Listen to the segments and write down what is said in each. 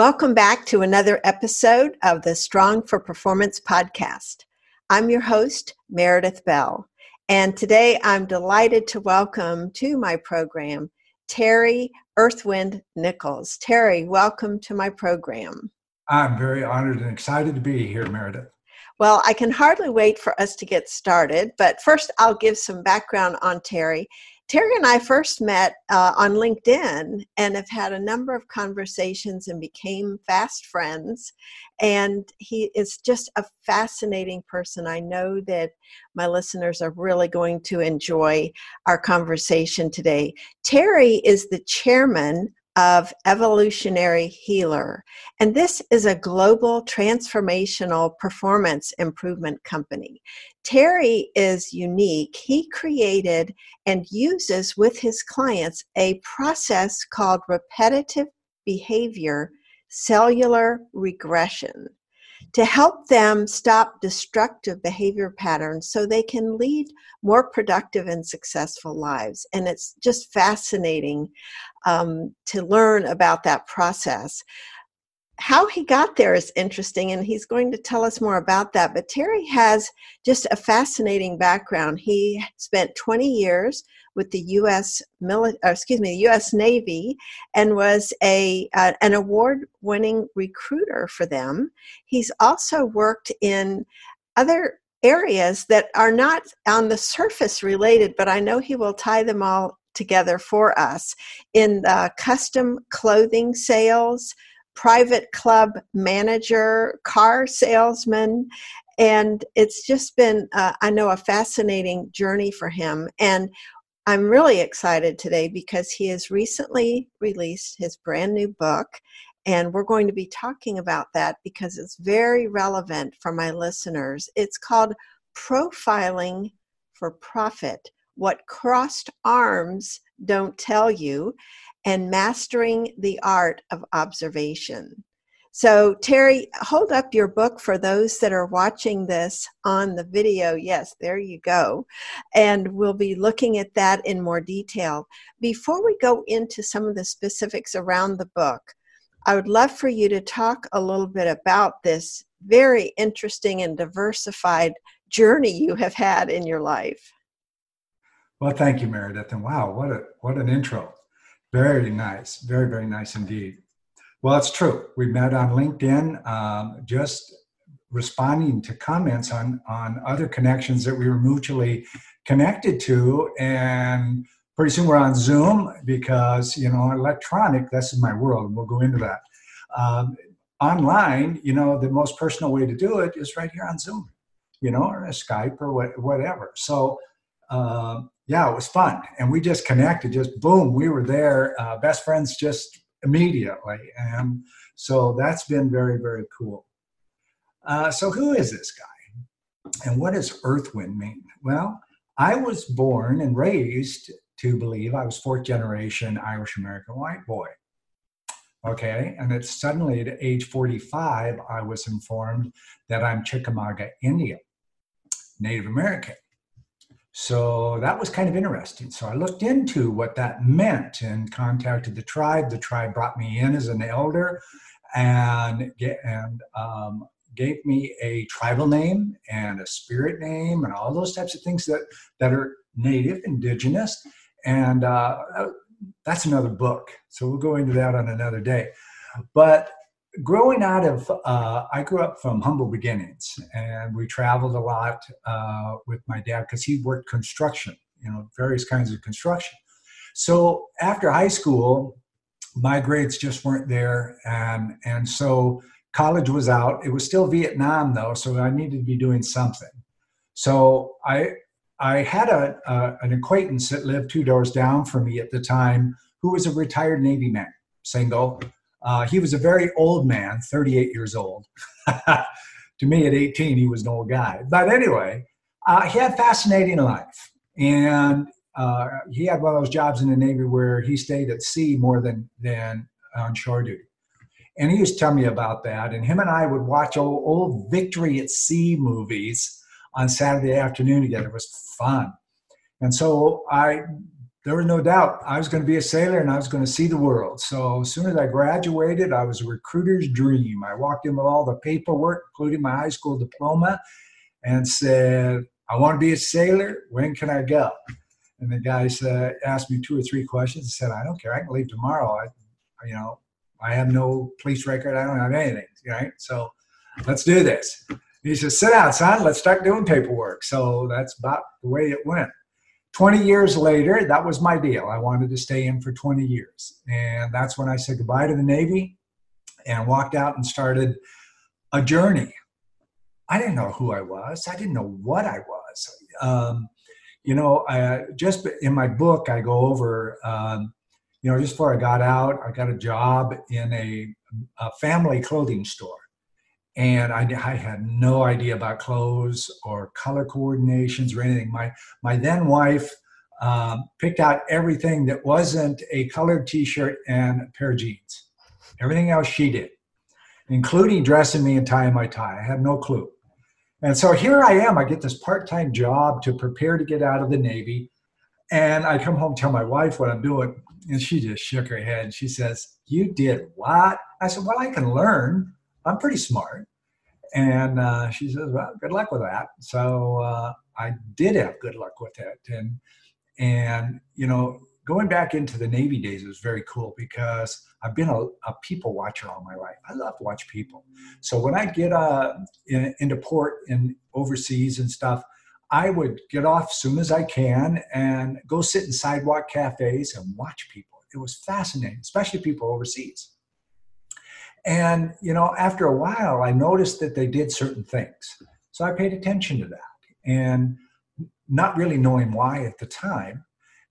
Welcome back to another episode of the Strong for Performance podcast. I'm your host, Meredith Bell, and today I'm delighted to welcome to my program Terry Earthwind Nichols. Terry, welcome to my program. I'm very honored and excited to be here, Meredith. Well, I can hardly wait for us to get started, but first I'll give some background on Terry. Terry and I first met uh, on LinkedIn and have had a number of conversations and became fast friends. And he is just a fascinating person. I know that my listeners are really going to enjoy our conversation today. Terry is the chairman of Evolutionary Healer. And this is a global transformational performance improvement company. Terry is unique. He created and uses with his clients a process called repetitive behavior cellular regression to help them stop destructive behavior patterns so they can lead more productive and successful lives. And it's just fascinating um, to learn about that process. How he got there is interesting, and he's going to tell us more about that. But Terry has just a fascinating background. He spent 20 years with the U.S. Mili- excuse me, U.S. Navy, and was a uh, an award-winning recruiter for them. He's also worked in other areas that are not on the surface related, but I know he will tie them all together for us in the custom clothing sales, private club manager, car salesman, and it's just been, uh, I know, a fascinating journey for him. And I'm really excited today because he has recently released his brand new book, and we're going to be talking about that because it's very relevant for my listeners. It's called Profiling for Profit What Crossed Arms Don't Tell You, and Mastering the Art of Observation. So, Terry, hold up your book for those that are watching this on the video. Yes, there you go. And we'll be looking at that in more detail. Before we go into some of the specifics around the book, I would love for you to talk a little bit about this very interesting and diversified journey you have had in your life. Well, thank you, Meredith. And wow, what a what an intro. Very nice. Very, very nice indeed. Well, it's true. We met on LinkedIn, um, just responding to comments on on other connections that we were mutually connected to, and pretty soon we're on Zoom because you know electronic. This is my world. We'll go into that. Um, online, you know, the most personal way to do it is right here on Zoom, you know, or Skype or what, whatever. So. Um, yeah, it was fun, and we just connected. Just boom, we were there. Uh, best friends just immediately. And so that's been very, very cool. Uh, so, who is this guy? And what does Earthwind mean? Well, I was born and raised to believe I was fourth generation Irish American white boy. Okay, and it's suddenly at age 45, I was informed that I'm Chickamauga Indian, Native American. So that was kind of interesting. So I looked into what that meant and contacted the tribe. The tribe brought me in as an elder and and um, gave me a tribal name and a spirit name and all those types of things that that are native, indigenous, and uh, that's another book. So we'll go into that on another day. But growing out of uh, i grew up from humble beginnings and we traveled a lot uh, with my dad because he worked construction you know various kinds of construction. So after high school my grades just weren't there and and so college was out. It was still vietnam though so i needed to be doing something. So i i had a, a an acquaintance that lived two doors down from me at the time who was a retired navy man single uh, he was a very old man, 38 years old, to me at 18, he was an old guy. But anyway, uh, he had a fascinating life. And uh, he had one of those jobs in the Navy where he stayed at sea more than, than on shore duty. And he used to tell me about that. And him and I would watch old, old Victory at Sea movies on Saturday afternoon together. It was fun. And so I, there was no doubt I was going to be a sailor and I was going to see the world. So as soon as I graduated, I was a recruiter's dream. I walked in with all the paperwork, including my high school diploma, and said, I want to be a sailor. When can I go? And the guy said, asked me two or three questions. and said, I don't care. I can leave tomorrow. I, you know, I have no police record. I don't have anything. Right. So let's do this. He said, sit down, son. Let's start doing paperwork. So that's about the way it went. 20 years later, that was my deal. I wanted to stay in for 20 years. And that's when I said goodbye to the Navy and walked out and started a journey. I didn't know who I was, I didn't know what I was. Um, you know, I, just in my book, I go over, um, you know, just before I got out, I got a job in a, a family clothing store. And I, I, had no idea about clothes or color coordinations or anything. My, my then wife um, picked out everything that wasn't a colored t shirt and a pair of jeans. Everything else she did, including dressing me and tying my tie. I had no clue. And so here I am. I get this part time job to prepare to get out of the Navy. And I come home, tell my wife what I'm doing. And she just shook her head. She says, You did what? I said, Well, I can learn. I'm pretty smart. And uh, she says, well, good luck with that. So uh, I did have good luck with it. And, and, you know, going back into the Navy days was very cool because I've been a, a people watcher all my life. I love to watch people. So when I get uh, in, into port and overseas and stuff, I would get off as soon as I can and go sit in sidewalk cafes and watch people. It was fascinating, especially people overseas. And, you know, after a while, I noticed that they did certain things. So I paid attention to that. And not really knowing why at the time,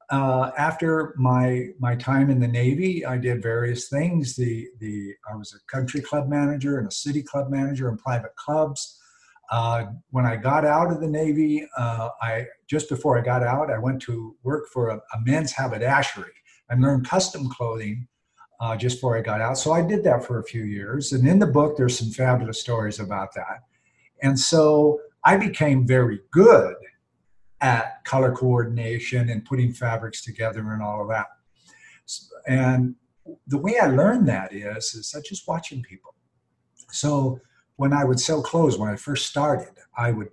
uh, after my my time in the Navy, I did various things. The the I was a country club manager and a city club manager in private clubs. Uh, when I got out of the Navy, uh, I just before I got out, I went to work for a, a men's haberdashery and learned custom clothing uh, just before I got out. So I did that for a few years. And in the book, there's some fabulous stories about that. And so I became very good at color coordination and putting fabrics together and all of that. And the way I learned that is, is I just watching people. So when I would sell clothes, when I first started, I would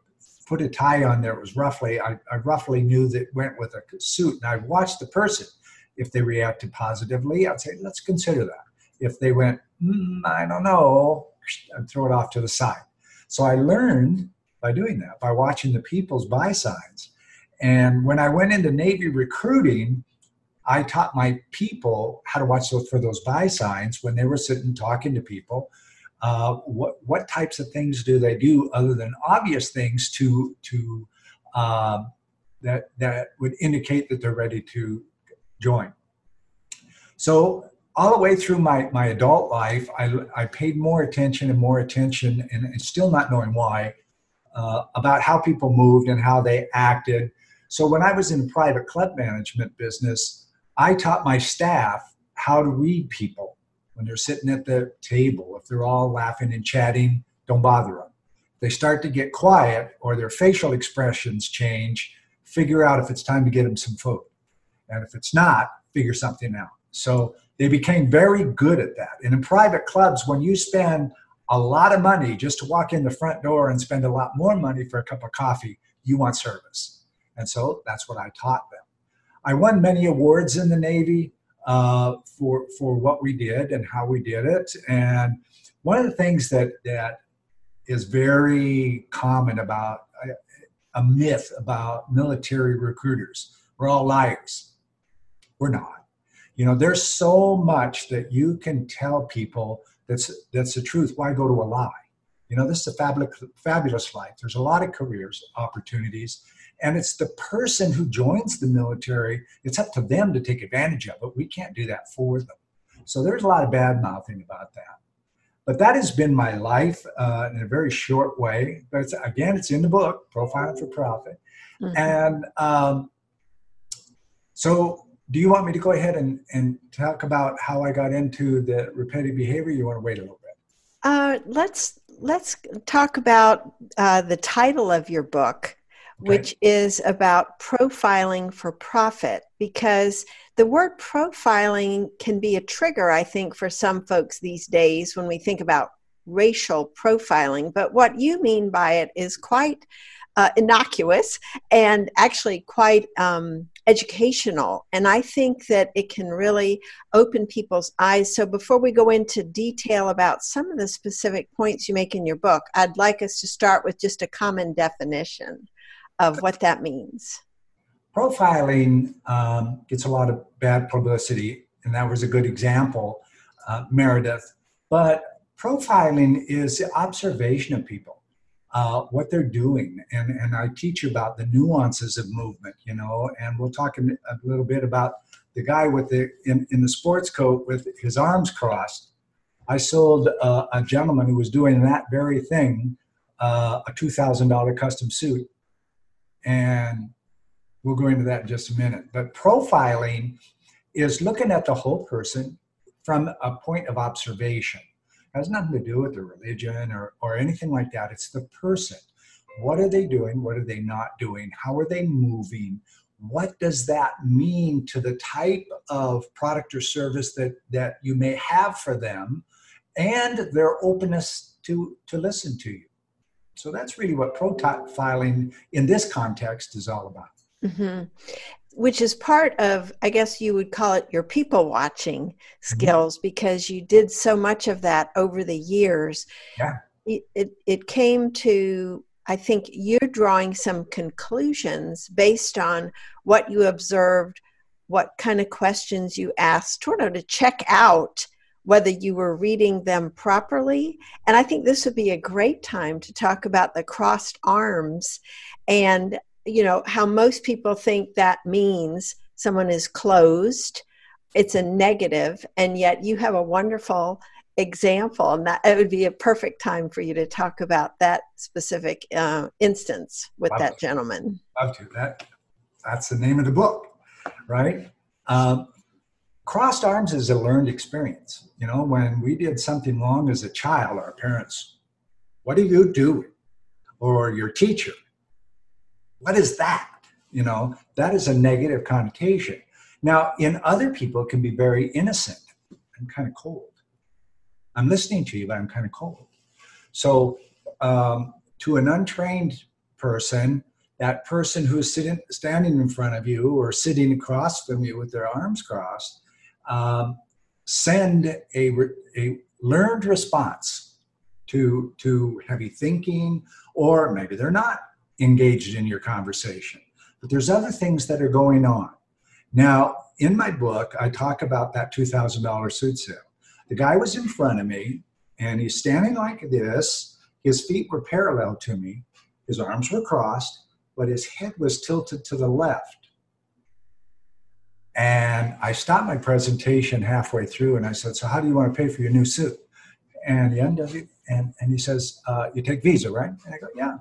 put a tie on there. It was roughly, I, I roughly knew that went with a suit. And I watched the person if they reacted positively, I'd say, let's consider that. If they went, mm, I don't know, I'd throw it off to the side. So I learned by doing that, by watching the people's buy signs. And when I went into Navy recruiting, I taught my people how to watch those for those buy signs when they were sitting talking to people. Uh, what what types of things do they do other than obvious things to to uh, that that would indicate that they're ready to join. So all the way through my, my adult life, I, I paid more attention and more attention, and, and still not knowing why, uh, about how people moved and how they acted. So when I was in private club management business, I taught my staff how to read people when they're sitting at the table. If they're all laughing and chatting, don't bother them. If they start to get quiet or their facial expressions change, figure out if it's time to get them some food. And if it's not, figure something out. So they became very good at that. And in private clubs, when you spend a lot of money just to walk in the front door and spend a lot more money for a cup of coffee, you want service. And so that's what I taught them. I won many awards in the Navy uh, for for what we did and how we did it. And one of the things that that is very common about a, a myth about military recruiters, we're all liars. We're not. You know, there's so much that you can tell people that's that's the truth. Why go to a lie? You know, this is a fabulous, fabulous life. There's a lot of careers opportunities, and it's the person who joins the military. It's up to them to take advantage of it. We can't do that for them. So there's a lot of bad mouthing about that. but that has been my life uh, in a very short way. But it's, again, it's in the book, Profiling for Profit. Mm-hmm. And um, so, do you want me to go ahead and, and talk about how I got into the repetitive behavior? You want to wait a little bit? Uh, let's let's talk about uh, the title of your book, okay. which is about profiling for profit, because the word profiling can be a trigger, I think, for some folks these days when we think about racial profiling. But what you mean by it is quite uh, innocuous and actually quite um, educational. And I think that it can really open people's eyes. So before we go into detail about some of the specific points you make in your book, I'd like us to start with just a common definition of what that means. Profiling um, gets a lot of bad publicity, and that was a good example, uh, Meredith. But profiling is the observation of people uh, what they're doing. And, and I teach about the nuances of movement, you know, and we'll talk a little bit about the guy with the in, in the sports coat with his arms crossed. I sold uh, a gentleman who was doing that very thing uh, a $2,000 custom suit. And we'll go into that in just a minute. But profiling is looking at the whole person from a point of observation has nothing to do with the religion or, or anything like that. It's the person. What are they doing? What are they not doing? How are they moving? What does that mean to the type of product or service that, that you may have for them and their openness to, to listen to you? So that's really what profiling in this context is all about. Mm-hmm which is part of i guess you would call it your people watching mm-hmm. skills mm-hmm. because you did so much of that over the years yeah it, it, it came to i think you're drawing some conclusions based on what you observed what kind of questions you asked sort of to check out whether you were reading them properly and i think this would be a great time to talk about the crossed arms and you know how most people think that means someone is closed. It's a negative and yet you have a wonderful example and that it would be a perfect time for you to talk about that specific uh, instance with love that to. gentleman. Love to. That that's the name of the book right? Um, crossed arms is a learned experience. You know when we did something wrong as a child our parents what do you do? or your teacher what is that? You know, that is a negative connotation. Now, in other people, it can be very innocent. I'm kind of cold. I'm listening to you, but I'm kind of cold. So, um, to an untrained person, that person who's sitting, standing in front of you or sitting across from you with their arms crossed, um, send a, a learned response to, to heavy thinking, or maybe they're not engaged in your conversation. But there's other things that are going on. Now, in my book, I talk about that $2,000 suit sale. The guy was in front of me and he's standing like this. His feet were parallel to me, his arms were crossed, but his head was tilted to the left. And I stopped my presentation halfway through and I said, So, how do you want to pay for your new suit? And it, and, and he says, uh, You take Visa, right? And I go, Yeah.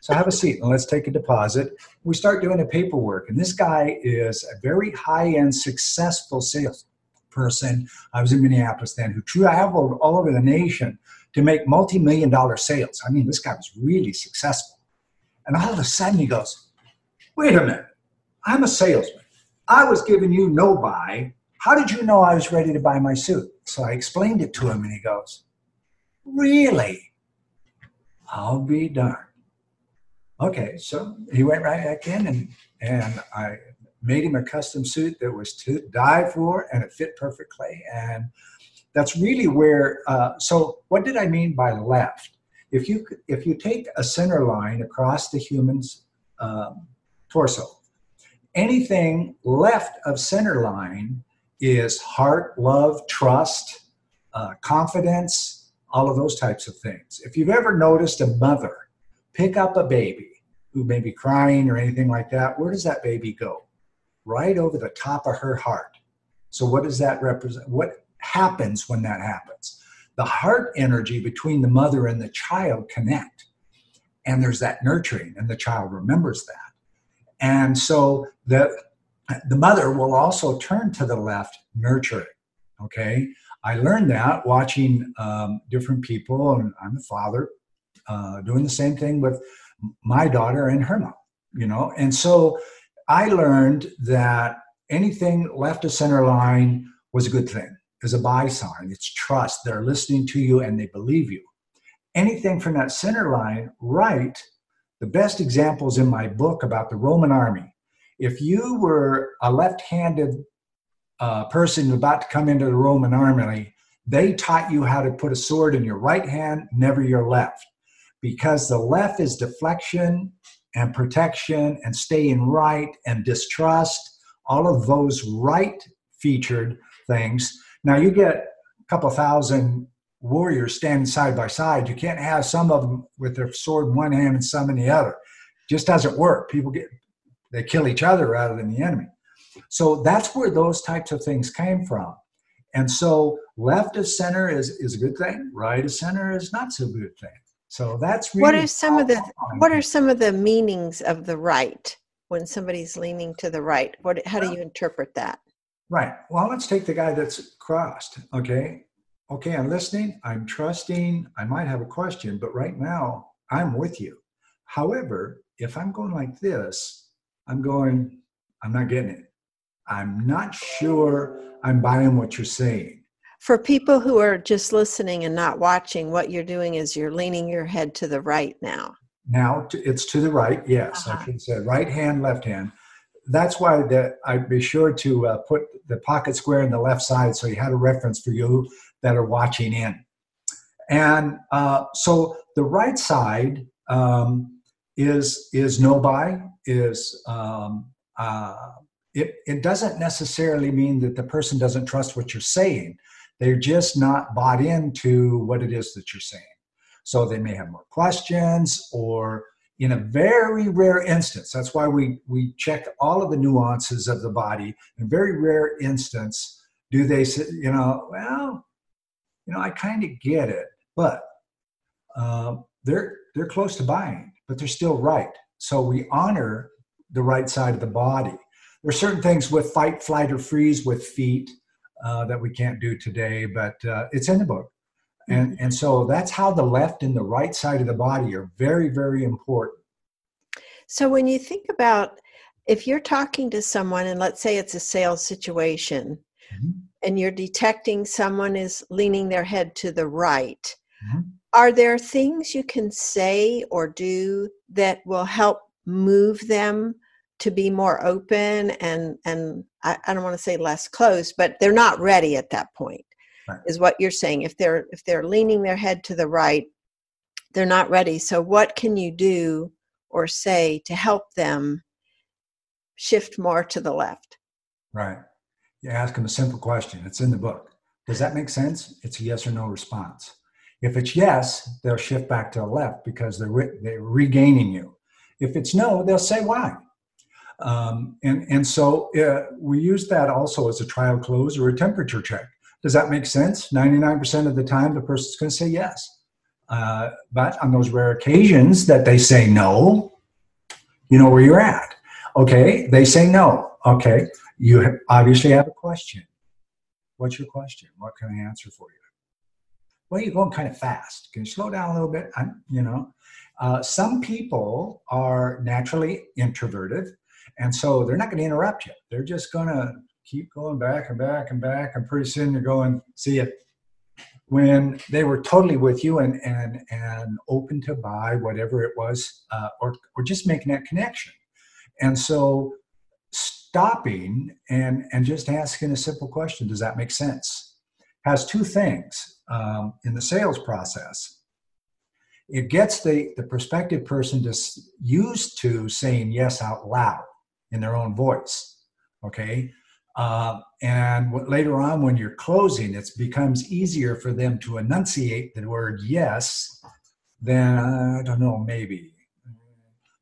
So have a seat and let's take a deposit. We start doing the paperwork. And this guy is a very high end, successful salesperson. I was in Minneapolis then who traveled all over the nation to make multi million dollar sales. I mean, this guy was really successful. And all of a sudden he goes, Wait a minute, I'm a salesman. I was giving you no buy. How did you know I was ready to buy my suit? So I explained it to him and he goes, Really? I'll be darned. Okay, so he went right back in and and I made him a custom suit that was to die for and it fit perfectly. And that's really where. Uh, so what did I mean by left? If you if you take a center line across the human's um, torso, anything left of center line is heart, love, trust, uh, confidence, all of those types of things. If you've ever noticed a mother pick up a baby who may be crying or anything like that, where does that baby go? Right over the top of her heart. So, what does that represent? What happens when that happens? the heart energy between the mother and the child connect. And there's that nurturing, and the child remembers that. And so the, the mother will also turn to the left, nurturing. Okay. I learned that watching um, different people, and I'm a father, uh, doing the same thing with my daughter and her mom, you know. And so I learned that anything left of center line was a good thing, is a buy sign. It's trust. They're listening to you and they believe you. Anything from that center line right, the best examples in my book about the Roman army. If you were a left handed uh, person about to come into the Roman army, they taught you how to put a sword in your right hand, never your left, because the left is deflection and protection and staying right and distrust, all of those right featured things. Now you get a couple thousand warriors standing side by side. You can't have some of them with their sword in one hand and some in the other. Just doesn't work. People get they kill each other rather than the enemy. So that's where those types of things came from. And so left of center is, is a good thing, right of center is not so good thing. So that's really what are some of the what are some of the meanings of the right when somebody's leaning to the right? What how do you interpret that? Right. Well, let's take the guy that's crossed. Okay. Okay, I'm listening, I'm trusting, I might have a question, but right now I'm with you. However, if I'm going like this, I'm going, I'm not getting it. I'm not sure I'm buying what you're saying. For people who are just listening and not watching, what you're doing is you're leaning your head to the right now. Now it's to the right, yes. Uh-huh. I should say right hand, left hand. That's why that I'd be sure to uh, put the pocket square in the left side so you had a reference for you that are watching in. And uh, so the right side um, is is no buy is um, uh, it, it doesn't necessarily mean that the person doesn't trust what you're saying. They're just not bought into what it is that you're saying. So they may have more questions, or in a very rare instance, that's why we, we check all of the nuances of the body. In very rare instance, do they say, you know, well, you know, I kind of get it, but uh, they're they're close to buying, but they're still right. So we honor the right side of the body. There are certain things with fight, flight, or freeze with feet uh, that we can't do today, but uh, it's in the book. And, mm-hmm. and so that's how the left and the right side of the body are very, very important. So when you think about if you're talking to someone, and let's say it's a sales situation, mm-hmm. and you're detecting someone is leaning their head to the right, mm-hmm. are there things you can say or do that will help move them to be more open and and I, I don't want to say less closed, but they're not ready at that point. Right. Is what you're saying. If they're if they're leaning their head to the right, they're not ready. So what can you do or say to help them shift more to the left? Right. You ask them a simple question. It's in the book. Does that make sense? It's a yes or no response. If it's yes, they'll shift back to the left because they're, re- they're regaining you. If it's no, they'll say why. Um, and, and so uh, we use that also as a trial close or a temperature check. Does that make sense? 99% of the time, the person's going to say yes. Uh, but on those rare occasions that they say no, you know where you're at. Okay, they say no. Okay, you obviously have a question. What's your question? What can I answer for you? Well, you're going kind of fast. Can you slow down a little bit? I'm, you know, uh, some people are naturally introverted and so they're not going to interrupt you. They're just going to keep going back and back and back. And pretty soon you're going, see it. When they were totally with you and, and, and open to buy whatever it was, uh, or, or just making that connection. And so stopping and, and just asking a simple question, does that make sense? Has two things um, in the sales process. It gets the, the prospective person just used to saying yes out loud in their own voice. Okay. Uh, and what, later on, when you're closing, it becomes easier for them to enunciate the word yes than, I don't know, maybe.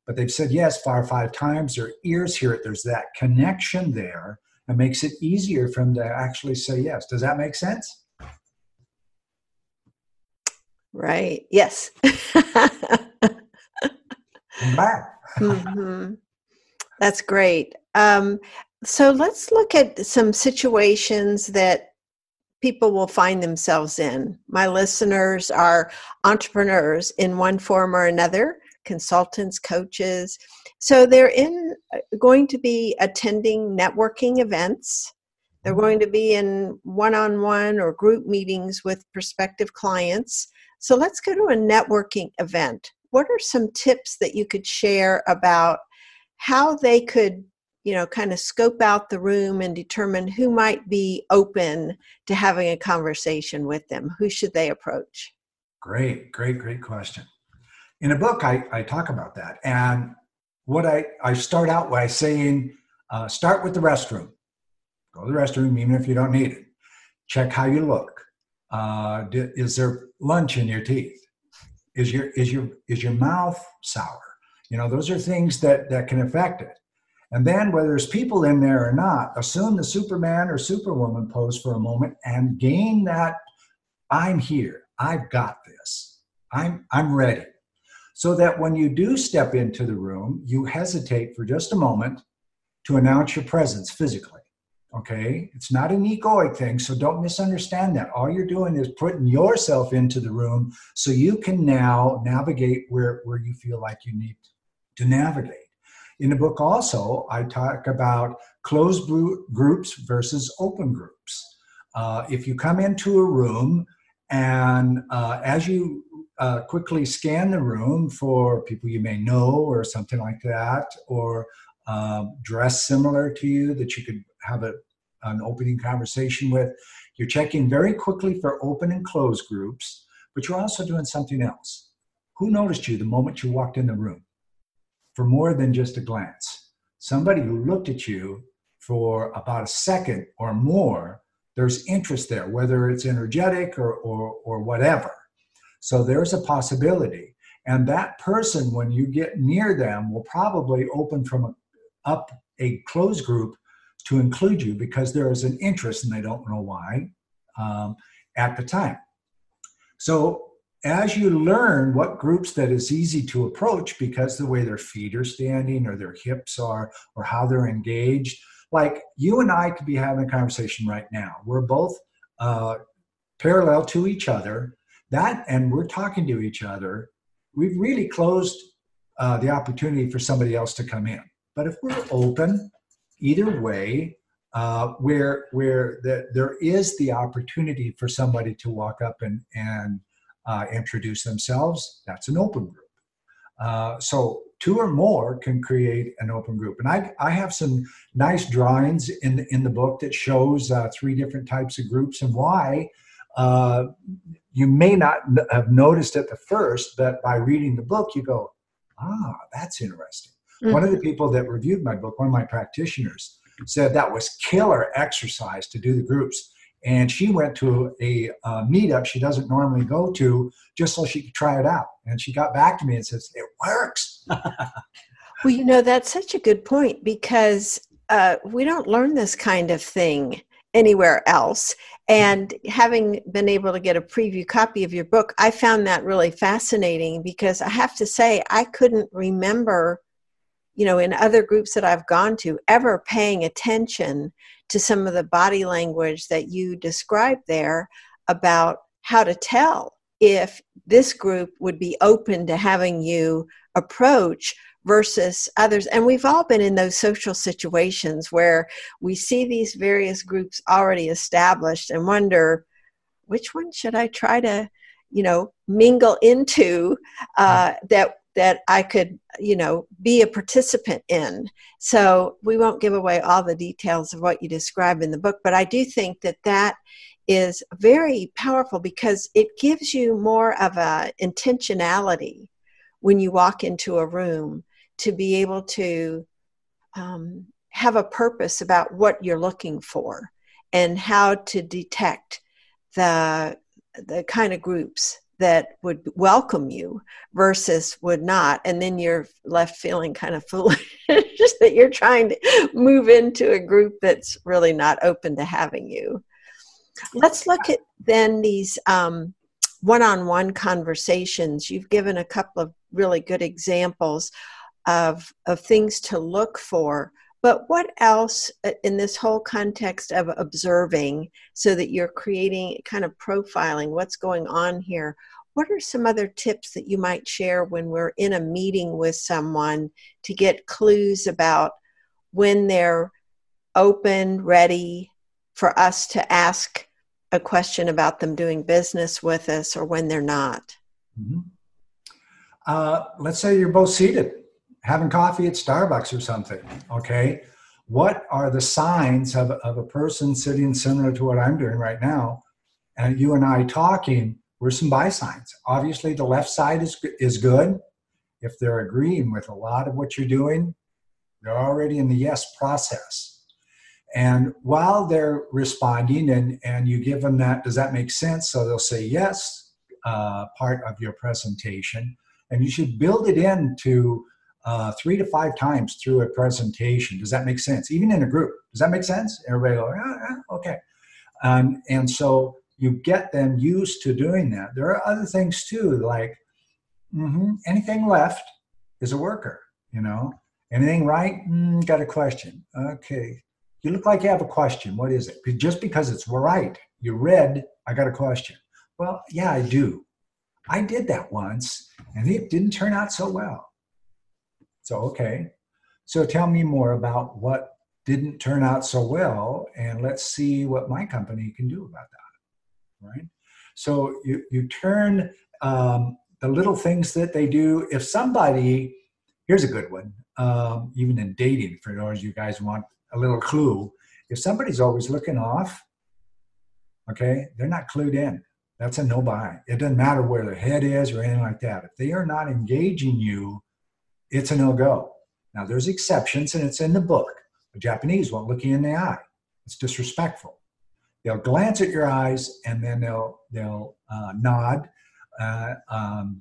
But they've said yes four or five times. Their ears hear it. There's that connection there. It makes it easier for them to actually say yes. Does that make sense? Right. Yes. mm-hmm. That's great. Um, so let's look at some situations that people will find themselves in. My listeners are entrepreneurs in one form or another, consultants, coaches. So they're in uh, going to be attending networking events. They're going to be in one-on-one or group meetings with prospective clients. So let's go to a networking event. What are some tips that you could share about how they could you know kind of scope out the room and determine who might be open to having a conversation with them who should they approach? Great great great question. In a book i, I talk about that and what i i start out by saying uh, start with the restroom. Go to the restroom even if you don't need it. Check how you look. Uh, is there lunch in your teeth? Is your is your is your mouth sour you know those are things that that can affect it and then, whether there's people in there or not, assume the Superman or Superwoman pose for a moment and gain that I'm here, I've got this, I'm, I'm ready. So that when you do step into the room, you hesitate for just a moment to announce your presence physically. Okay? It's not an egoic thing, so don't misunderstand that. All you're doing is putting yourself into the room so you can now navigate where, where you feel like you need to navigate. In the book, also, I talk about closed groups versus open groups. Uh, if you come into a room and uh, as you uh, quickly scan the room for people you may know or something like that, or um, dress similar to you that you could have a, an opening conversation with, you're checking very quickly for open and closed groups, but you're also doing something else. Who noticed you the moment you walked in the room? For more than just a glance. Somebody who looked at you for about a second or more, there's interest there, whether it's energetic or, or, or whatever. So there's a possibility. And that person, when you get near them, will probably open from a, up a closed group to include you because there is an interest, and they don't know why, um, at the time. So as you learn what groups that is easy to approach because the way their feet are standing or their hips are or how they're engaged like you and i could be having a conversation right now. We're both uh, parallel to each other. That and we're talking to each other. We've really closed uh, the opportunity for somebody else to come in. But if we're open either way uh, where where the, there is the opportunity for somebody to walk up and and uh, introduce themselves, that's an open group. Uh, so two or more can create an open group. And I, I have some nice drawings in the, in the book that shows uh, three different types of groups and why. Uh, you may not have noticed at the first, but by reading the book, you go, ah, that's interesting. Mm-hmm. One of the people that reviewed my book, one of my practitioners, said that was killer exercise to do the groups and she went to a meetup she doesn't normally go to just so she could try it out. And she got back to me and says it works. Well you know that's such a good point because uh, we don't learn this kind of thing anywhere else. And having been able to get a preview copy of your book i found that really fascinating because i have to say i couldn't remember you know in other groups that i've gone to ever paying attention to some of the body language that you described there about how to tell if this group would be open to having you approach versus others. And we've all been in those social situations where we see these various groups already established and wonder which one should I try to, you know, mingle into uh, that that I could, you know, be a participant in. So we won't give away all the details of what you describe in the book, but I do think that that is very powerful because it gives you more of a intentionality when you walk into a room to be able to um, have a purpose about what you're looking for and how to detect the the kind of groups that would welcome you versus would not. And then you're left feeling kind of foolish that you're trying to move into a group that's really not open to having you. Let's look at then these um, one-on-one conversations. You've given a couple of really good examples of of things to look for but what else uh, in this whole context of observing so that you're creating kind of profiling what's going on here what are some other tips that you might share when we're in a meeting with someone to get clues about when they're open ready for us to ask a question about them doing business with us or when they're not? Mm-hmm. Uh, let's say you're both seated having coffee at Starbucks or something, okay? What are the signs of, of a person sitting similar to what I'm doing right now, and you and I talking? Were some buy signs. Obviously, the left side is is good. If they're agreeing with a lot of what you're doing, they're already in the yes process. And while they're responding and, and you give them that, does that make sense? So they'll say yes, uh, part of your presentation. And you should build it into uh, three to five times through a presentation. Does that make sense? Even in a group. Does that make sense? Everybody go, ah, ah, okay. Um, and so you get them used to doing that. There are other things too, like mm-hmm, anything left is a worker, you know. Anything right? Mm, got a question. Okay. You look like you have a question. What is it? Just because it's right, you read, I got a question. Well, yeah, I do. I did that once and it didn't turn out so well. So, okay. So tell me more about what didn't turn out so well and let's see what my company can do about that. Right? So you, you turn um, the little things that they do. If somebody, here's a good one, um, even in dating, for those you guys want a little clue. If somebody's always looking off, okay, they're not clued in. That's a no buy. It doesn't matter where their head is or anything like that. If they are not engaging you, it's a no go. Now, there's exceptions, and it's in the book. The Japanese won't look you in the eye. It's disrespectful. They'll glance at your eyes and then they'll they'll uh, nod. Uh, um,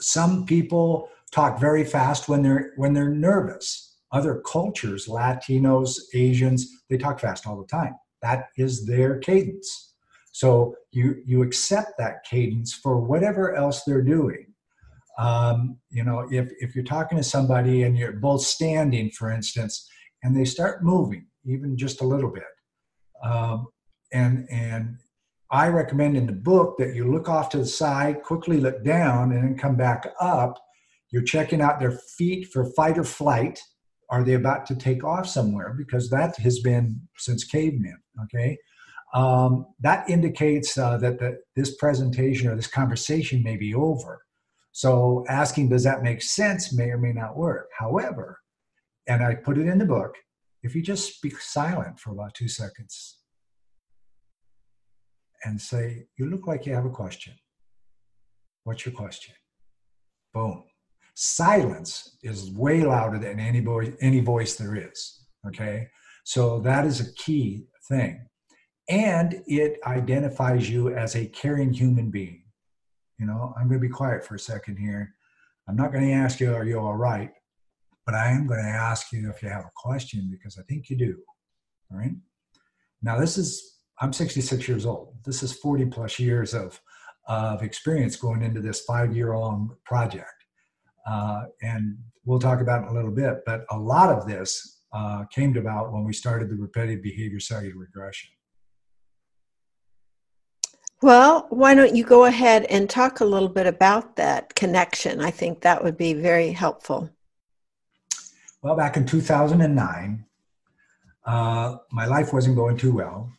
some people talk very fast when they're when they're nervous other cultures, Latinos, Asians, they talk fast all the time. That is their cadence. So you you accept that cadence for whatever else they're doing. Um, you know, if if you're talking to somebody and you're both standing, for instance, and they start moving even just a little bit, um, and and I recommend in the book that you look off to the side, quickly look down, and then come back up. You're checking out their feet for fight or flight are they about to take off somewhere? Because that has been since cavemen, okay? Um, that indicates uh, that the, this presentation or this conversation may be over. So asking, does that make sense, may or may not work. However, and I put it in the book, if you just speak silent for about two seconds and say, You look like you have a question. What's your question? Boom silence is way louder than any any voice there is okay so that is a key thing and it identifies you as a caring human being you know i'm going to be quiet for a second here i'm not going to ask you are you all right but i am going to ask you if you have a question because i think you do all right now this is i'm 66 years old this is 40 plus years of of experience going into this five year long project uh, and we'll talk about it in a little bit. But a lot of this uh, came about when we started the repetitive behavior cellular regression. Well, why don't you go ahead and talk a little bit about that connection? I think that would be very helpful. Well, back in 2009, uh, my life wasn't going too well.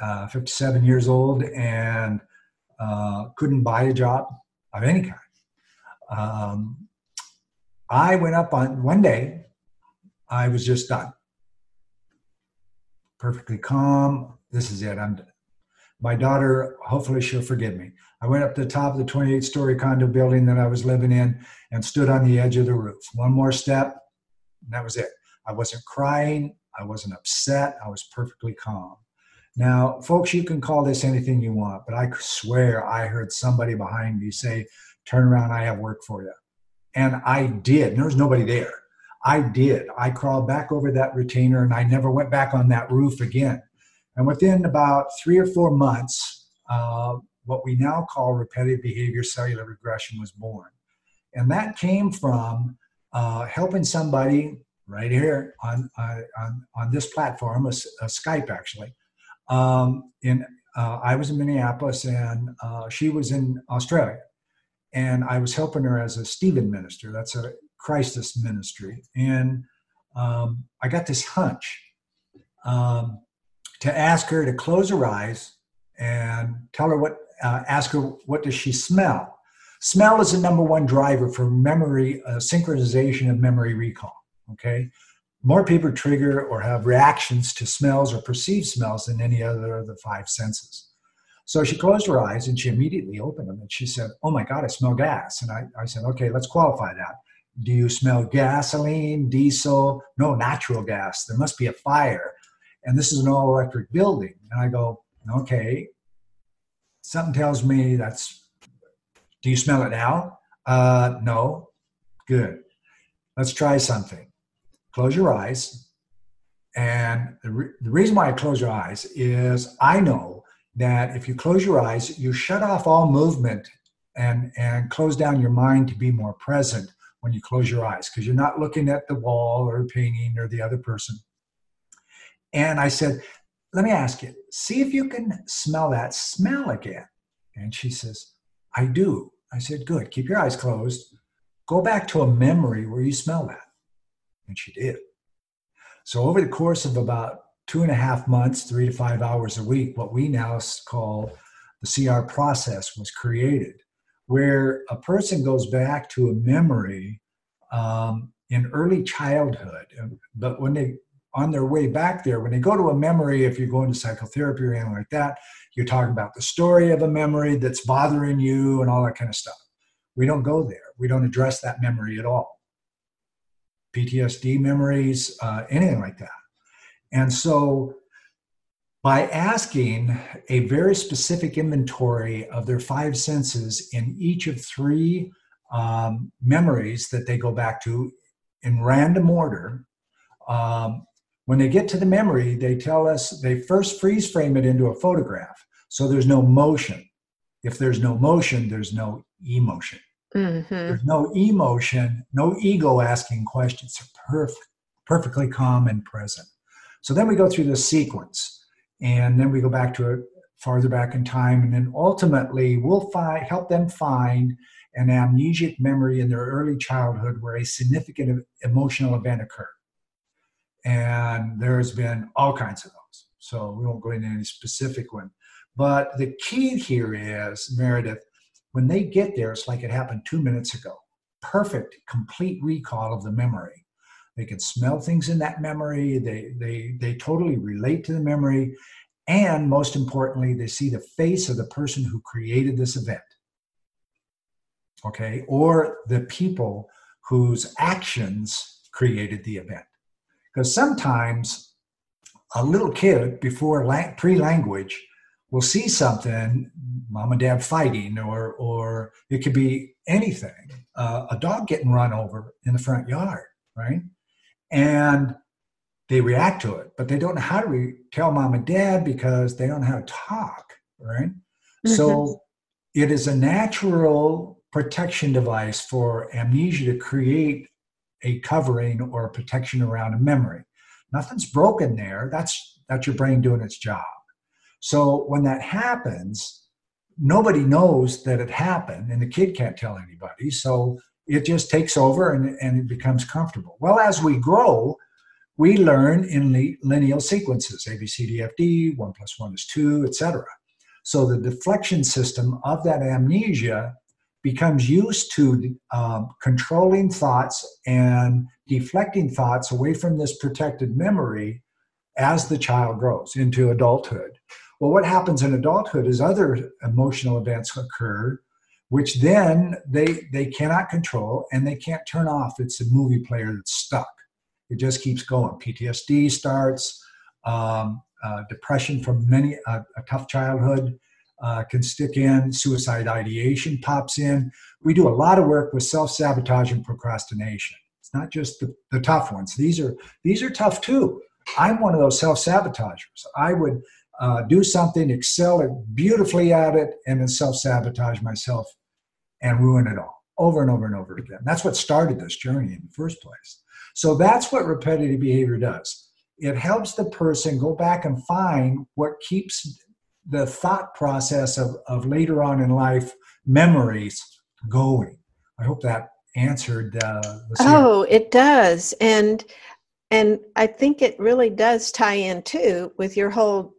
Uh, 57 years old and uh, couldn't buy a job of any kind. Um, I went up on one day, I was just done. Perfectly calm. This is it. I'm done. My daughter, hopefully she'll forgive me. I went up to the top of the 28 story condo building that I was living in and stood on the edge of the roof. One more step, and that was it. I wasn't crying. I wasn't upset. I was perfectly calm. Now, folks, you can call this anything you want, but I swear I heard somebody behind me say, Turn around, I have work for you. And I did. And There was nobody there. I did. I crawled back over that retainer and I never went back on that roof again. And within about three or four months, uh, what we now call repetitive behavior cellular regression was born. And that came from uh, helping somebody right here on, on, on this platform, a, a Skype actually. Um, in, uh, I was in Minneapolis and uh, she was in Australia. And I was helping her as a Stephen minister. That's a crisis ministry. And um, I got this hunch um, to ask her to close her eyes and tell her what, uh, ask her what does she smell. Smell is the number one driver for memory uh, synchronization of memory recall. Okay, more people trigger or have reactions to smells or perceived smells than any other of the five senses. So she closed her eyes and she immediately opened them and she said, Oh my God, I smell gas. And I, I said, Okay, let's qualify that. Do you smell gasoline, diesel? No, natural gas. There must be a fire. And this is an all electric building. And I go, Okay, something tells me that's, do you smell it now? Uh, no. Good. Let's try something. Close your eyes. And the, re- the reason why I close your eyes is I know that if you close your eyes, you shut off all movement and, and close down your mind to be more present when you close your eyes because you're not looking at the wall or painting or the other person. And I said, Let me ask you, see if you can smell that smell again. And she says, I do. I said, Good. Keep your eyes closed. Go back to a memory where you smell that. And she did. So, over the course of about two and a half months, three to five hours a week, what we now call the CR process was created, where a person goes back to a memory um, in early childhood. But when they, on their way back there, when they go to a memory, if you're going to psychotherapy or anything like that, you're talking about the story of a memory that's bothering you and all that kind of stuff. We don't go there. We don't address that memory at all. PTSD memories, uh, anything like that. And so, by asking a very specific inventory of their five senses in each of three um, memories that they go back to in random order, um, when they get to the memory, they tell us they first freeze frame it into a photograph. So there's no motion. If there's no motion, there's no emotion. Mm-hmm. There's no emotion, no ego asking questions. They're perf- perfectly calm and present. So then we go through the sequence, and then we go back to it farther back in time, and then ultimately we'll find, help them find an amnesic memory in their early childhood where a significant emotional event occurred. And there's been all kinds of those. So we won't go into any specific one. But the key here is, Meredith, when they get there, it's like it happened two minutes ago. Perfect, complete recall of the memory. They can smell things in that memory. They, they, they totally relate to the memory. And most importantly, they see the face of the person who created this event. Okay, or the people whose actions created the event. Because sometimes a little kid before pre language will see something, mom and dad fighting, or, or it could be anything, uh, a dog getting run over in the front yard, right? and they react to it, but they don't know how to re- tell mom and dad because they don't know how to talk, right? Mm-hmm. So it is a natural protection device for amnesia to create a covering or a protection around a memory. Nothing's broken there. That's that's your brain doing its job. So when that happens, nobody knows that it happened, and the kid can't tell anybody. So it just takes over and, and it becomes comfortable. Well, as we grow, we learn in the lineal sequences, A, B, C, D, F, D, 1 plus 1 is 2, etc. So the deflection system of that amnesia becomes used to um, controlling thoughts and deflecting thoughts away from this protected memory as the child grows into adulthood. Well, what happens in adulthood is other emotional events occur which then they they cannot control and they can't turn off. It's a movie player that's stuck. It just keeps going. PTSD starts. Um, uh, depression from many uh, a tough childhood uh, can stick in. Suicide ideation pops in. We do a lot of work with self sabotage and procrastination. It's not just the, the tough ones. These are these are tough too. I'm one of those self sabotagers. I would uh, do something, excel beautifully at it, and then self sabotage myself and ruin it all over and over and over again. That's what started this journey in the first place. So that's what repetitive behavior does. It helps the person go back and find what keeps the thought process of, of later on in life memories going. I hope that answered. Uh, oh, it does, and and I think it really does tie in too with your whole,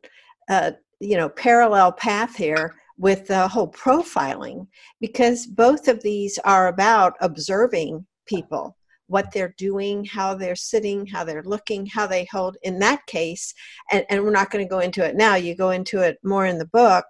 uh, you know, parallel path here with the whole profiling, because both of these are about observing people what they're doing, how they're sitting, how they're looking, how they hold. In that case, and, and we're not going to go into it now, you go into it more in the book,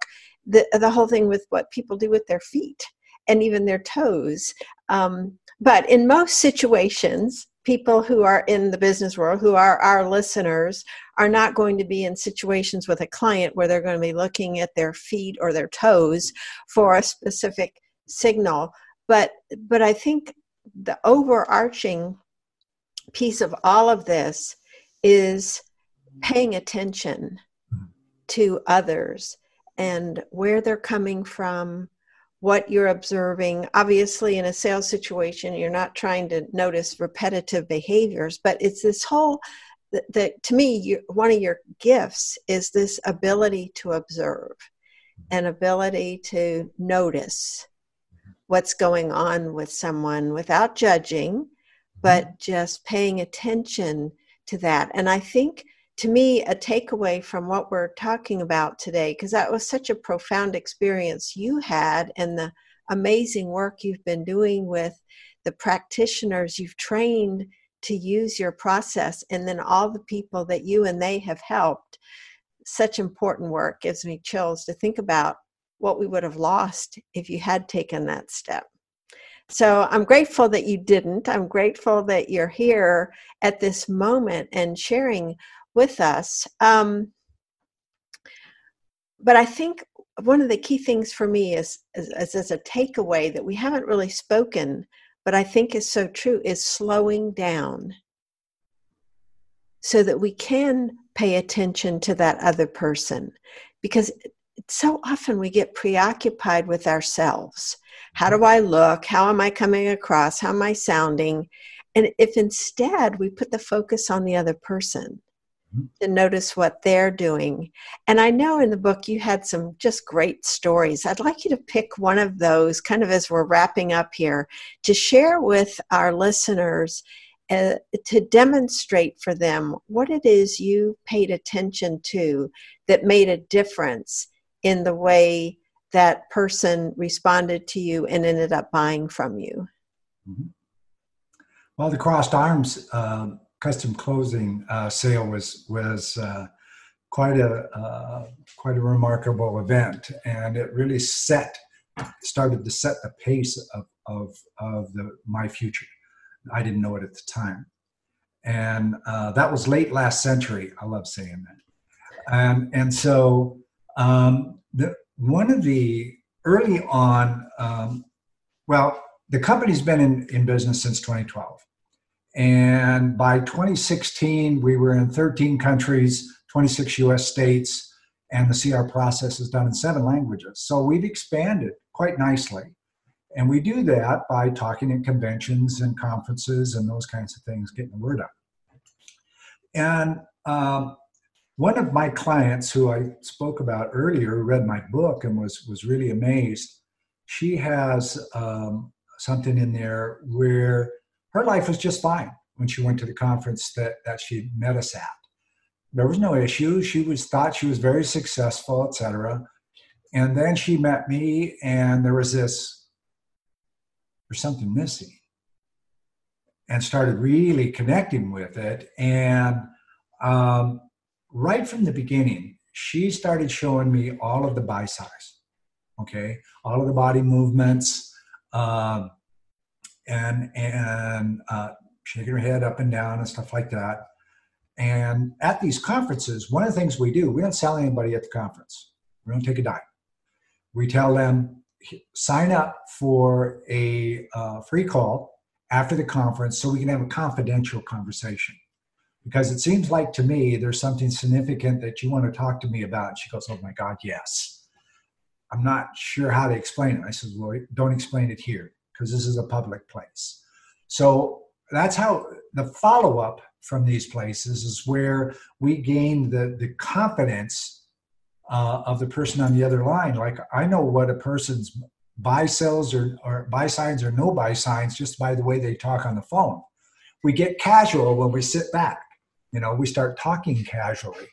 the, the whole thing with what people do with their feet and even their toes. Um, but in most situations, people who are in the business world, who are our listeners, are not going to be in situations with a client where they're going to be looking at their feet or their toes for a specific signal. But but I think the overarching piece of all of this is paying attention to others and where they're coming from, what you're observing. Obviously, in a sales situation, you're not trying to notice repetitive behaviors, but it's this whole that to me, you, one of your gifts is this ability to observe, an ability to notice what's going on with someone without judging, but mm-hmm. just paying attention to that. And I think to me, a takeaway from what we're talking about today, because that was such a profound experience you had and the amazing work you've been doing with the practitioners you've trained to use your process, and then all the people that you and they have helped. Such important work gives me chills to think about what we would have lost if you had taken that step. So I'm grateful that you didn't. I'm grateful that you're here at this moment and sharing with us. Um, but I think one of the key things for me is, is, is as a takeaway that we haven't really spoken, but I think is so true, is slowing down so that we can pay attention to that other person. Because so often we get preoccupied with ourselves. How do I look? How am I coming across? How am I sounding? And if instead we put the focus on the other person mm-hmm. to notice what they're doing. And I know in the book you had some just great stories. I'd like you to pick one of those kind of as we're wrapping up here to share with our listeners. Uh, to demonstrate for them what it is you paid attention to that made a difference in the way that person responded to you and ended up buying from you? Mm-hmm. Well, the crossed arms uh, custom closing uh, sale was was uh, quite a uh, quite a remarkable event, and it really set started to set the pace of of of the my future. I didn't know it at the time, and uh, that was late last century. I love saying that, and and so um, the, one of the early on, um, well, the company's been in, in business since 2012. And by 2016, we were in 13 countries, 26 US states, and the CR process is done in seven languages. So we've expanded quite nicely. And we do that by talking at conventions and conferences and those kinds of things, getting the word out. And um, one of my clients who I spoke about earlier read my book and was was really amazed. She has um, something in there where her life was just fine when she went to the conference that that she met us at. There was no issue. She was thought she was very successful, etc. And then she met me, and there was this. There's something missing, and started really connecting with it, and. Um, right from the beginning, she started showing me all of the size, okay, all of the body movements, um, and and uh, shaking her head up and down and stuff like that. And at these conferences, one of the things we do, we don't sell anybody at the conference. We don't take a dime. We tell them sign up for a uh, free call after the conference so we can have a confidential conversation because it seems like to me there's something significant that you want to talk to me about. And she goes, Oh my God, yes. I'm not sure how to explain it. I said, Well, don't explain it here because this is a public place. So that's how the follow up from these places is where we gain the, the confidence uh, of the person on the other line. Like I know what a person's buy sells or, or buy signs or no buy signs just by the way they talk on the phone. We get casual when we sit back. You know, we start talking casually.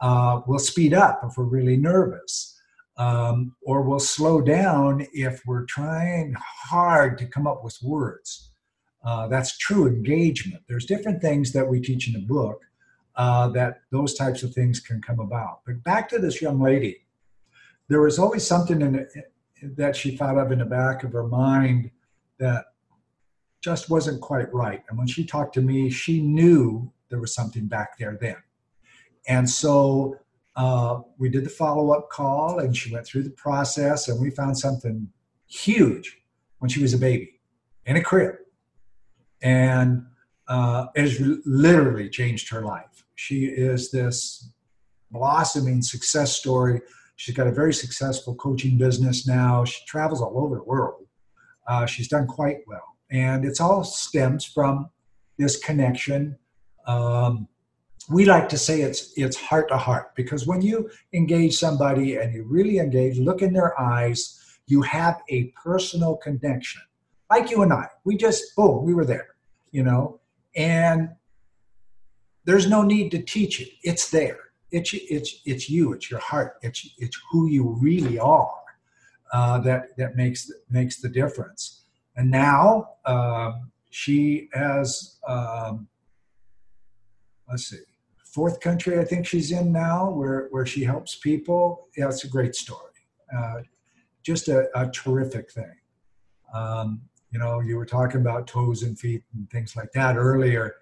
Uh, we'll speed up if we're really nervous, um, or we'll slow down if we're trying hard to come up with words. Uh, that's true engagement. There's different things that we teach in the book uh, that those types of things can come about. But back to this young lady, there was always something in, that she thought of in the back of her mind that just wasn't quite right. And when she talked to me, she knew there was something back there then. And so uh, we did the follow up call, and she went through the process, and we found something huge when she was a baby in a crib. And uh, it has literally changed her life. She is this blossoming success story. She's got a very successful coaching business now. She travels all over the world. Uh, she's done quite well. And it's all stems from this connection. Um, we like to say it's it's heart to heart because when you engage somebody and you really engage, look in their eyes, you have a personal connection. Like you and I, we just boom, we were there, you know? And there's no need to teach it. It's there. It's it's it's you. It's your heart. It's it's who you really are uh, that that makes makes the difference. And now um, she has um, let's see fourth country i think she's in now where where she helps people yeah it's a great story uh, just a, a terrific thing um, you know, you were talking about toes and feet and things like that earlier.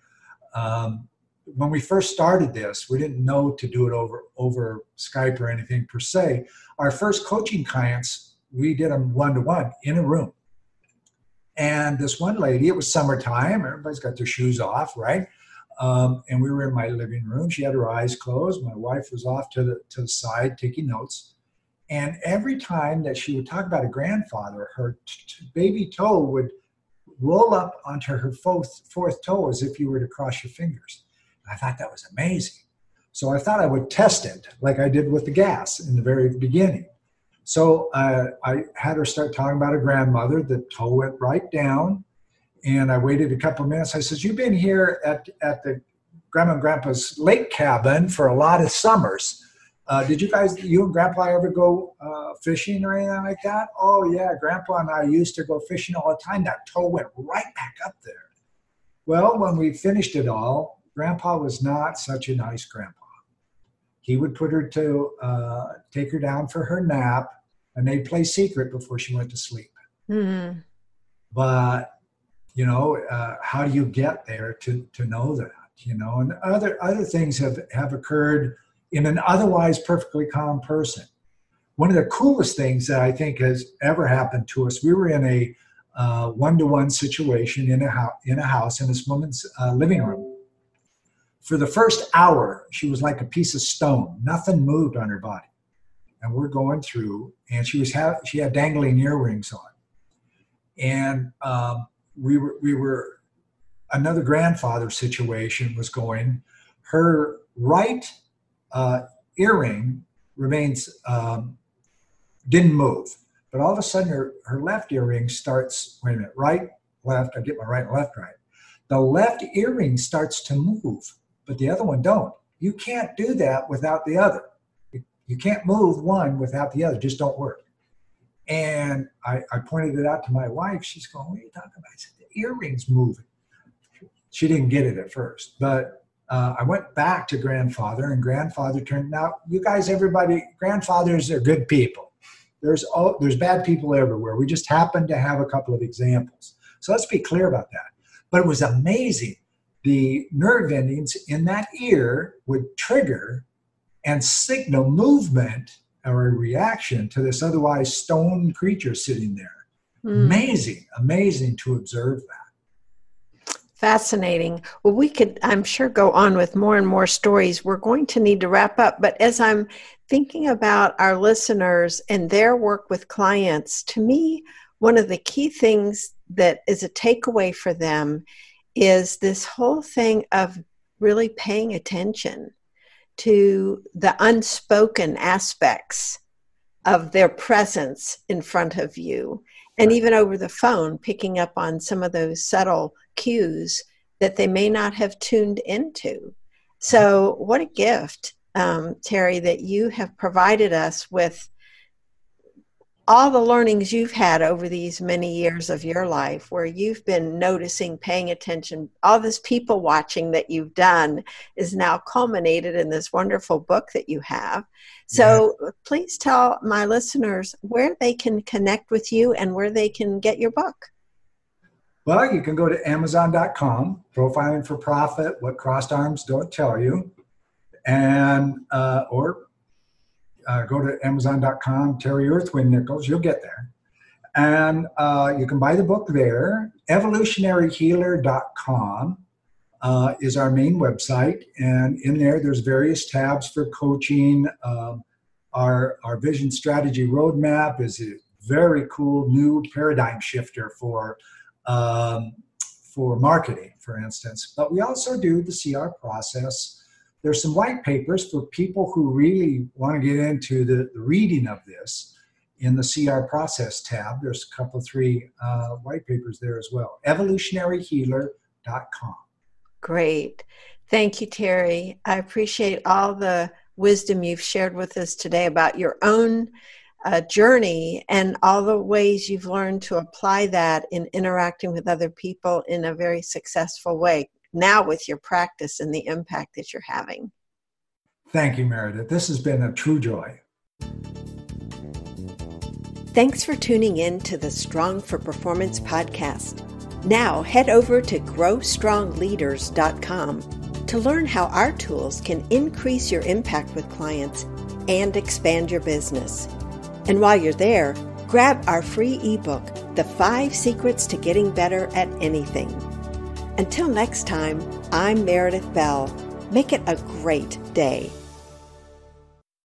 Um, when we first started this, we didn't know to do it over over Skype or anything per se. Our first coaching clients, we did them one to one in a room. And this one lady, it was summertime, everybody's got their shoes off, right? Um, and we were in my living room. She had her eyes closed. My wife was off to the to the side taking notes. And every time that she would talk about a grandfather, her t- baby toe would roll up onto her fourth, fourth toe as if you were to cross your fingers. I thought that was amazing. So I thought I would test it like I did with the gas in the very beginning. So uh, I had her start talking about a grandmother. The toe went right down. And I waited a couple of minutes. I says, You've been here at, at the grandma and grandpa's lake cabin for a lot of summers. Uh, did you guys, you and Grandpa ever go uh, fishing or anything like that? Oh yeah, Grandpa and I used to go fishing all the time. That toe went right back up there. Well, when we finished it all, Grandpa was not such a nice grandpa. He would put her to uh, take her down for her nap, and they'd play secret before she went to sleep. Mm-hmm. But you know, uh, how do you get there to to know that? You know, and other other things have have occurred in an otherwise perfectly calm person. One of the coolest things that I think has ever happened to us, we were in a one to one situation in a, house in a house in this woman's uh, living room. For the first hour, she was like a piece of stone. Nothing moved on her body. And we're going through, and she was ha- she had dangling earrings on, and um, we were we were another grandfather situation was going. Her right uh, earring remains um, didn't move, but all of a sudden her, her left earring starts. Wait a minute, right, left. I get my right, and left, right. The left earring starts to move, but the other one don't. You can't do that without the other. You can't move one without the other. Just don't work. And I, I pointed it out to my wife. She's going, "What are you talking about?" I said, "The earring's moving." She didn't get it at first, but uh, I went back to grandfather, and grandfather turned. Now, you guys, everybody, grandfathers are good people. There's all, there's bad people everywhere. We just happen to have a couple of examples. So let's be clear about that. But it was amazing. The nerve endings in that ear would trigger and signal movement or a reaction to this otherwise stone creature sitting there. Mm. Amazing, amazing to observe that. Fascinating. Well, we could, I'm sure, go on with more and more stories. We're going to need to wrap up. But as I'm thinking about our listeners and their work with clients, to me, one of the key things that is a takeaway for them is this whole thing of really paying attention to the unspoken aspects of their presence in front of you and right. even over the phone picking up on some of those subtle cues that they may not have tuned into so what a gift um, terry that you have provided us with all the learnings you've had over these many years of your life where you've been noticing paying attention all this people watching that you've done is now culminated in this wonderful book that you have so yeah. please tell my listeners where they can connect with you and where they can get your book well you can go to amazon.com profiling for profit what crossed arms don't tell you and uh, or uh, go to Amazon.com, Terry Earthwind Nichols, you'll get there. And uh, you can buy the book there. Evolutionaryhealer.com uh, is our main website. And in there, there's various tabs for coaching. Um, our, our vision strategy roadmap is a very cool new paradigm shifter for, um, for marketing, for instance. But we also do the CR process there's some white papers for people who really want to get into the, reading of this in the CR process tab. There's a couple, three uh, white papers there as well. Evolutionaryhealer.com. Great. Thank you, Terry. I appreciate all the wisdom you've shared with us today about your own uh, journey and all the ways you've learned to apply that in interacting with other people in a very successful way now with your practice and the impact that you're having. Thank you, Meredith. This has been a true joy. Thanks for tuning in to the Strong for Performance podcast. Now head over to growstrongleaders.com to learn how our tools can increase your impact with clients and expand your business. And while you're there, grab our free ebook, The Five Secrets to Getting Better at Anything. Until next time, I'm Meredith Bell. Make it a great day.